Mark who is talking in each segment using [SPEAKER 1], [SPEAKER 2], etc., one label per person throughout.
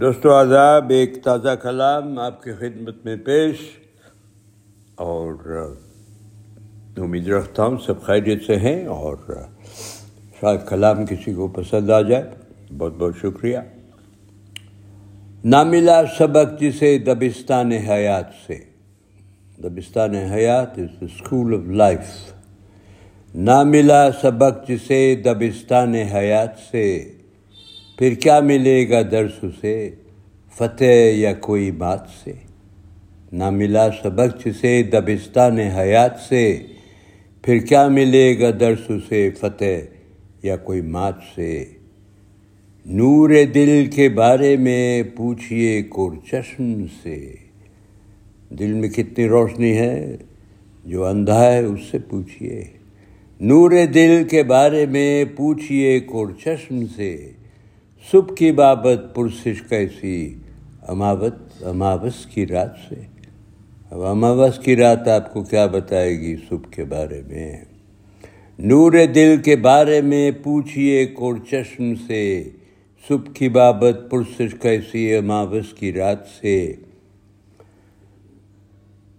[SPEAKER 1] دوستو آداب ایک تازہ کلام آپ کی خدمت میں پیش اور امید رکھتا ہوں سب خیریت سے ہیں اور شاید کلام کسی کو پسند آ جائے۔ بہت بہت شکریہ۔ نہ ملا سبق جسے دبستان حیات سے۔ دبستان حیات is the school of life نہ ملا سبق جسے دبستان حیات سے۔ پھر کیا ملے گا درس سے فتح یا کوئی بات سے؟ نہ ملا سبق جسے دبستان حیات سے۔ پھر کیا ملے گا درس سے فتح یا کوئی مات سے؟ نور دل کے بارے میں پوچھئے کور چشم سے۔ دل میں کتنی روشنی ہے جو اندھا ہے اس سے پوچھئے۔ نور دل کے بارے میں پوچھئے کور چشم سے۔ صبح کی بابت پرسش کیسی؟ اماوت، اماوس کی رات سے۔ اب اماوس کی رات آپ کو کیا بتائے گی صبح کے بارے میں؟ نور دل کے بارے میں پوچھئے کور چشم سے۔ صبح کی بابت پرسش کیسی اماوس کی رات سے؟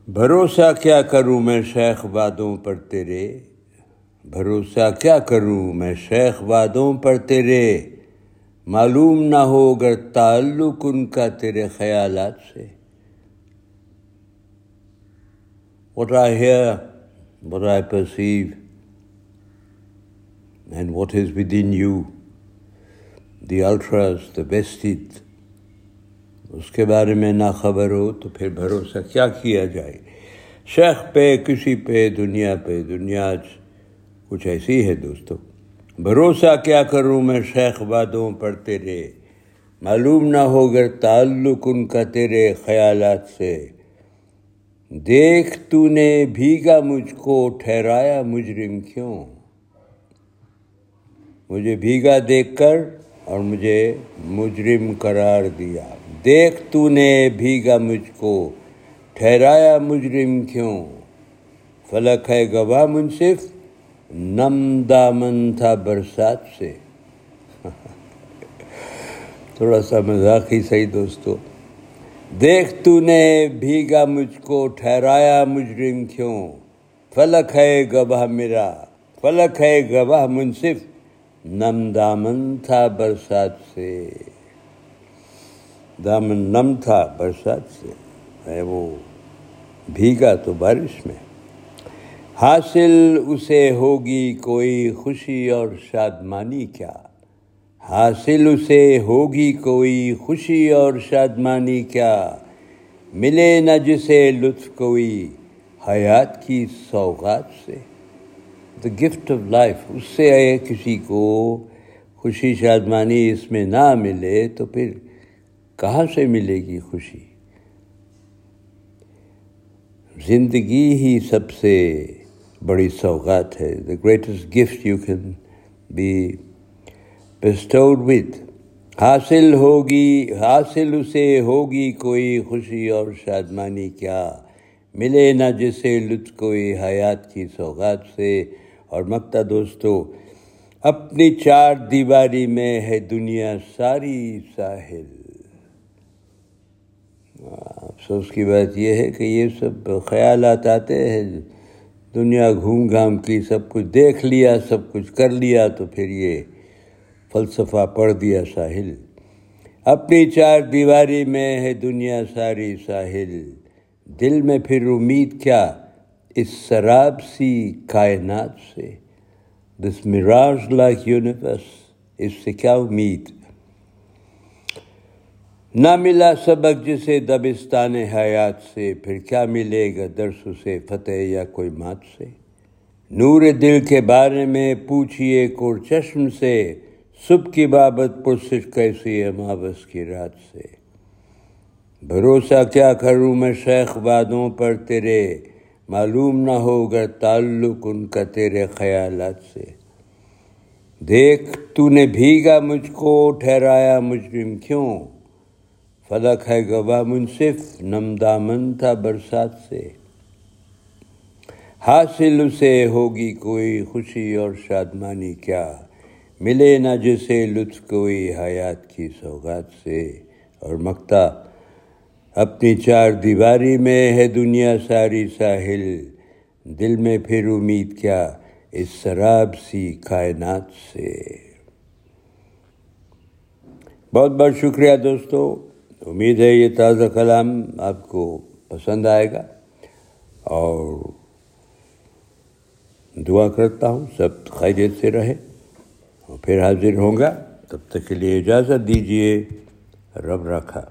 [SPEAKER 1] بھروسہ کیا کروں میں شیخ وادوں پر تیرے؟ بھروسہ کیا کروں میں شیخ وادوں پر تیرے؟ معلوم نہ ہو اگر تعلق ان کا تیرے خیالات سے۔ What I hear, what I perceive, and what is within you, the ultras, the vested, اس کے بارے میں نہ خبر ہو تو پھر بھروسہ کیا کیا جائے شیخ پہ کسی پہ دنیا پہ دنیا کچھ ایسی ہے دوستوں بھروسہ کیا کروں میں شیخ بادوں پر تیرے؟ معلوم نہ ہو گر تعلق ان کا تیرے خیالات سے۔ دیکھ تو نے بھیگا مجھ کو، ٹھہرایا مجرم کیوں؟ مجھے بھیگا دیکھ کر اور مجھے مجرم قرار دیا۔ دیکھ تو نے بھیگا مجھ کو، ٹھہرایا مجرم کیوں؟ فلک ہے گواہ منصف نم دامن تھا برسات سے۔ تھوڑا سا مذاقی صحیح دوستو۔ دیکھ تو نے بھیگا مجھ کو، ٹھہرایا مجرم کیوں؟ فلک ہے گواہ میرا، فلک ہے گواہ منصف۔ نم دامن تھا برسات سے۔ دامن نم تھا برسات سے۔ وہ بھیگا تو بارش میں۔ حاصل اسے ہوگی کوئی خوشی اور شادمانی کیا؟ حاصل اسے ہوگی کوئی خوشی اور شادمانی کیا؟ ملے نہ جسے لطف کوئی حیات کی سوغات سے۔ دا گفٹ آف لائف اس سے آئے کسی کو خوشی شادمانی اس میں نہ ملے تو پھر کہاں سے ملے گی خوشی؟ زندگی ہی سب سے بڑی سوغات ہے۔ The greatest gift you can be bestowed with حاصل ہوگی، حاصل اسے ہوگی کوئی خوشی اور شادمانی۔ کیا ملے نہ جسے لطف، کوئی حیات کی سوغات سے۔ اور مکتا دوستو، اپنی چار دیواری میں ہے دنیا ساری ساحل۔ افسوس کی بات یہ ہے کہ یہ سب خیالات آتے ہیں۔ دنیا گھوم گھام کی سب کچھ دیکھ لیا، سب کچھ کر لیا تو پھر یہ فلسفہ پڑھ دیا ساحل۔ اپنی چار دیواری میں ہے دنیا ساری ساحل۔ دل میں پھر امید کیا اس سراب سی کائنات سے۔ دس مراج لائک یونیورس اس سے کیا امید؟ نہ ملا سبق جسے دبستان حیات سے، پھر کیا ملے گا درس سے فتح یا کوئی مات سے؟ نور دل کے بارے میں پوچھئے کور چشم سے، صبح کی بابت پرسش کیسی ہے کی رات سے؟ بھروسہ کیا کروں میں شیخ بادوں پر تیرے؟ معلوم نہ ہوگا تعلق ان کا تیرے خیالات سے۔ دیکھ، تو نے بھیگا مجھ کو، ٹھہرایا مجرم کیوں؟ فلک ہے گواہ منصف، نم دامن تھا برسات سے۔ حاصل اسے ہوگی کوئی خوشی اور شادمانی کیا؟ ملے نہ جسے لطف کوئی حیات کی سوگات سے۔ اور مکتا، اپنی چار دیواری میں ہے دنیا ساری ساحل۔ دل میں پھر امید کیا اس شراب سی کائنات سے۔ بہت بہت شکریہ دوستو۔ امید ہے یہ تازہ کلام آپ کو پسند آئے گا اور دعا کرتا ہوں سب خیریت سے رہے اور پھر حاضر ہوں گا تب تک کے لیے اجازت دیجیے رب رکھا۔